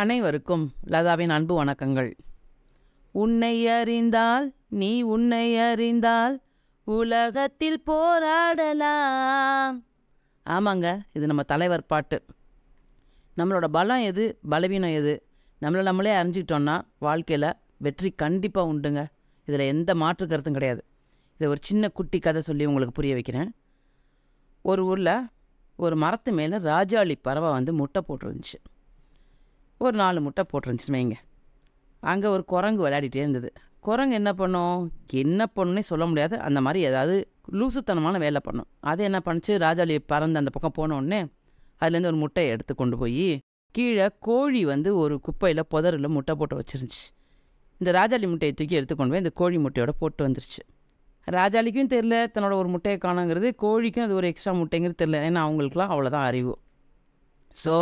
அனைவருக்கும் லதாவின் அன்பு வணக்கங்கள். உன்னை அறிந்தால் நீ உன்னை அறிந்தால் உலகத்தில் போராடலாம். ஆமாங்க இது நம்ம தலைவர் பாட்டு. நம்மளோட பலம் எது? பலவீனம் எது? நம்மளை நம்மளே அறிஞ்சிக்கிட்டோன்னா வாழ்க்கையில் வெற்றி கண்டிப்பாக உண்டுங்க. இதில் எந்த மாற்று கருத்தும் கிடையாது. இதை ஒரு சின்ன குட்டி கதை சொல்லி உங்களுக்கு புரிய வைக்கிறேன். ஒரு ஊரில் ஒரு மரத்து மேலே ராஜாளி பறவை வந்து முட்டை போட்டுருந்துச்சு. ஒரு நாலு முட்டை போட்டுருந்துச்சுன்னு வைங்க. அங்கே ஒரு குரங்கு விளையாடிட்டே இருந்தது. குரங்கு என்ன பண்ணும்? என்ன பண்ணுன்னே சொல்ல முடியாது. அந்த மாதிரி ஏதாவது லூசுத்தனமான வேலை பண்ணும். அது என்ன பண்ணுச்சு? ராஜாளி பறந்து அந்த பக்கம் போனோடனே அதுலேருந்து ஒரு முட்டையை எடுத்து கொண்டு போய் கீழே கோழி வந்து ஒரு குப்பையில் புதரில் முட்டை போட்டு வச்சிருந்துச்சு. இந்த ராஜாளி முட்டையை தூக்கி எடுத்து கொண்டு போய் இந்த கோழி முட்டையோட போட்டு வந்துருச்சு. ராஜாளிக்கும் தெரில தன்னோட ஒரு முட்டையை காணுங்கிறது. கோழிக்கும் அது ஒரு எக்ஸ்ட்ரா முட்டைங்கிறது தெரில ஏன்னா அவங்களுக்குலாம் அவ்வளோதான் அறிவு. ஸோ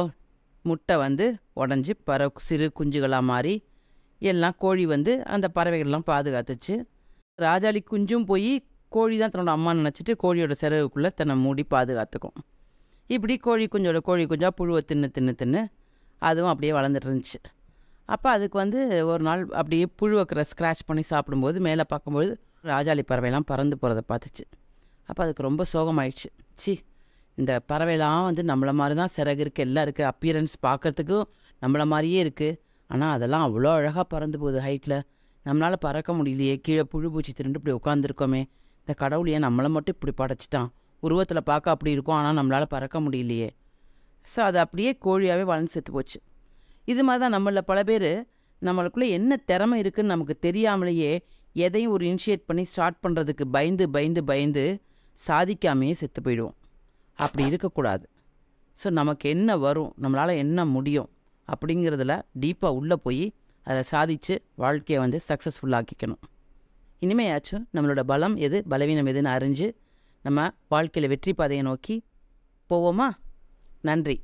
முட்டை வந்து உடஞ்சி பற சிறு குஞ்சுகளாக மாறி எல்லாம் கோழி வந்து அந்த பறவைகள்லாம் பாதுகாத்துச்சு. ராஜாளி குஞ்சும் போய் கோழி தான் தன்னோட அம்மா நினச்சிட்டு கோழியோட செலவுக்குள்ளே தன்னை மூடி பாதுகாத்துக்கும். இப்படி கோழி குஞ்சோட கோழி குஞ்சாக புழுவை தின்னு தின்னு தின்னு அதுவும் அப்படியே வளர்ந்துட்டு இருந்துச்சு. அப்போ அதுக்கு வந்து ஒரு நாள் அப்படியே புழுவை ஸ்க்ராட்ச் பண்ணி சாப்பிடும்போது மேலே பார்க்கும்போது ராஜாளி பறவைலாம் பறந்து போகிறத பார்த்துச்சு. அப்போ அதுக்கு ரொம்ப சோகமாயிடுச்சு. சி இந்த பறவைலாம் வந்து நம்மளை மாதிரி தான் சிறகு இருக்குது எல்லாம் இருக்குது அப்பியரன்ஸ் பார்க்குறதுக்கும் நம்மளை மாதிரியே இருக்குது ஆனால் அதெல்லாம் அவ்வளோ அழகாக பறந்து போகுது ஹைட்டில் நம்மளால் பறக்க முடியலையே. கீழே புழு பூச்சி திருண்டு இப்படி உட்காந்துருக்கோமே இந்த கடவுள் ஏன் நம்மளை மட்டும் இப்படி படைச்சிட்டான். உருவத்தில் பார்க்க அப்படி இருக்கும் ஆனால் நம்மளால் பறக்க முடியலையே. ஸோ அது அப்படியே கோழியாகவே வளர்ந்து செத்து போச்சு. இது மாதிரி தான் நம்மளில் பல பேர் நம்மளுக்குள்ளே என்ன திறமை இருக்குன்னு நமக்கு தெரியாமலேயே எதையும் ஒரு இனிஷியேட் பண்ணி ஸ்டார்ட் பண்ணுறதுக்கு பயந்து பயந்து பயந்து சாதிக்காமையே செத்து போயிடுவோம். அப்படி இருக்கக்கூடாது. ஸோ நமக்கு என்ன வரும்? நம்மளால் என்ன முடியும்? அப்படிங்கிறதுல டீப்பாக உள்ளே போய் அதை சாதித்து வாழ்க்கையை வந்து சக்ஸஸ்ஃபுல்லாக்கிக்கணும் இனிமையாச்சும் நம்மளோட பலம் எது? பலவீனம் எதுன்னு அறிஞ்சு நம்ம வாழ்க்கையில் வெற்றி பாதையை நோக்கி போவோமா? நன்றி.